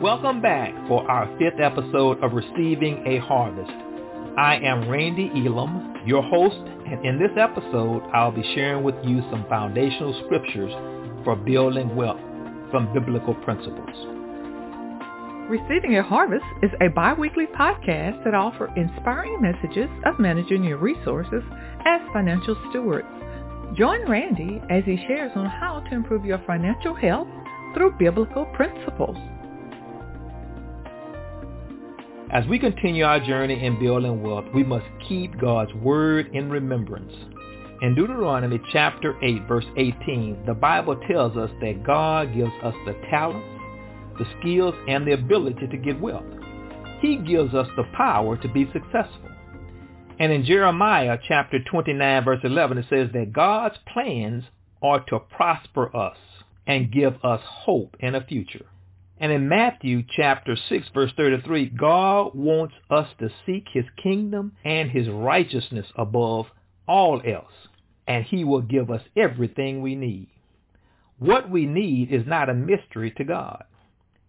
Welcome back for our fifth episode of Receiving a Harvest. I am Randy Elam, your host, and in this episode, I'll be sharing with you some foundational scriptures for building wealth from biblical principles. Receiving a Harvest is a bi-weekly podcast that offers inspiring messages of managing your resources as financial stewards. Join Randy as he shares on how to improve your financial health through biblical principles. As we continue our journey in building wealth, we must keep God's word in remembrance. In Deuteronomy chapter 8 verse 18, the Bible tells us that God gives us the talents, the skills, and the ability to get wealth. He gives us the power to be successful. And in Jeremiah chapter 29 verse 11, it says that God's plans are to prosper us and give us hope in a future. And in Matthew chapter 6 verse 33, God wants us to seek his kingdom and his righteousness above all else, and he will give us everything we need. What we need is not a mystery to God.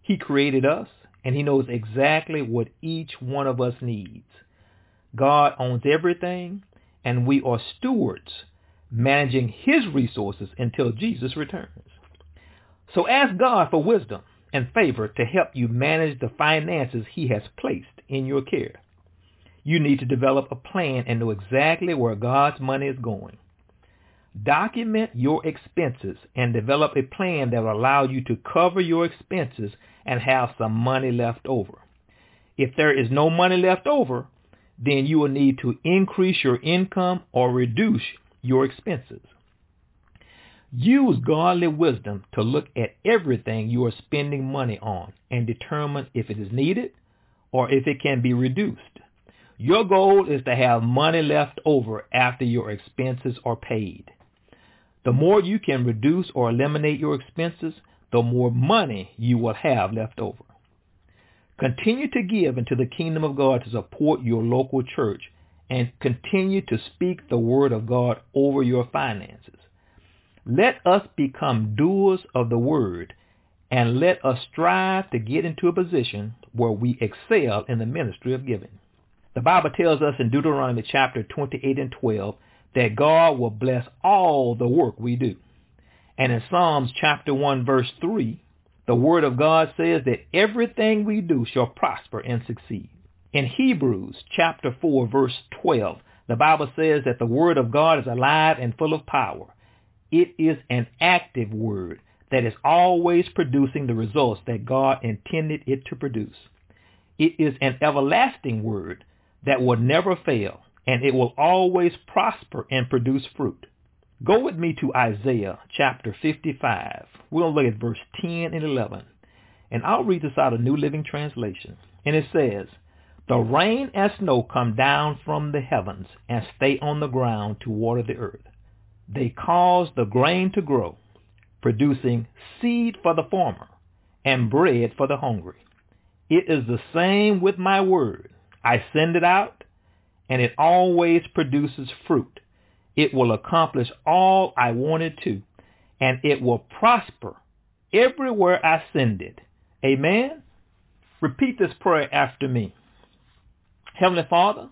He created us, and he knows exactly what each one of us needs. God owns everything, and we are stewards managing his resources until Jesus returns. So ask God for wisdom and favor to help you manage the finances he has placed in your care. You need to develop a plan and know exactly where God's money is going. Document your expenses and develop a plan that will allow you to cover your expenses and have some money left over. If there is no money left over, then you will need to increase your income or reduce your expenses. Use godly wisdom to look at everything you are spending money on and determine if it is needed or if it can be reduced. Your goal is to have money left over after your expenses are paid. The more you can reduce or eliminate your expenses, the more money you will have left over. Continue to give into the kingdom of God to support your local church and continue to speak the word of God over your finances. Let us become doers of the word and let us strive to get into a position where we excel in the ministry of giving. The Bible tells us in Deuteronomy chapter 28 and 12 that God will bless all the work we do. And in Psalms chapter 1 verse 3, the word of God says that everything we do shall prosper and succeed. In Hebrews chapter 4 verse 12, the Bible says that the word of God is alive and full of power it is an active word that is always producing the results that God intended it to produce. It is an everlasting word that will never fail, and it will always prosper and produce fruit. Go with me to Isaiah chapter 55. We'll look at verse 10 and 11. And I'll read this out of New Living Translation. And it says, The rain and snow come down from the heavens and stay on the ground to water the earth. They cause the grain to grow, producing seed for the farmer and bread for the hungry. It is the same with my word. I send it out, and it always produces fruit. It will accomplish all I want it to, and it will prosper everywhere I send it. Amen? Repeat this prayer after me. Heavenly Father,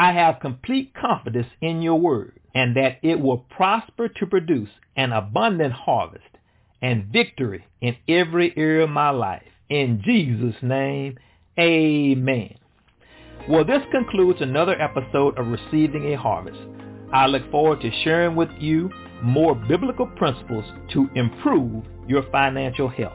I have complete confidence in your word and that it will prosper to produce an abundant harvest and victory in every area of my life. In Jesus' name, amen. Well, this concludes another episode of Receiving a Harvest. I look forward to sharing with you more biblical principles to improve your financial health.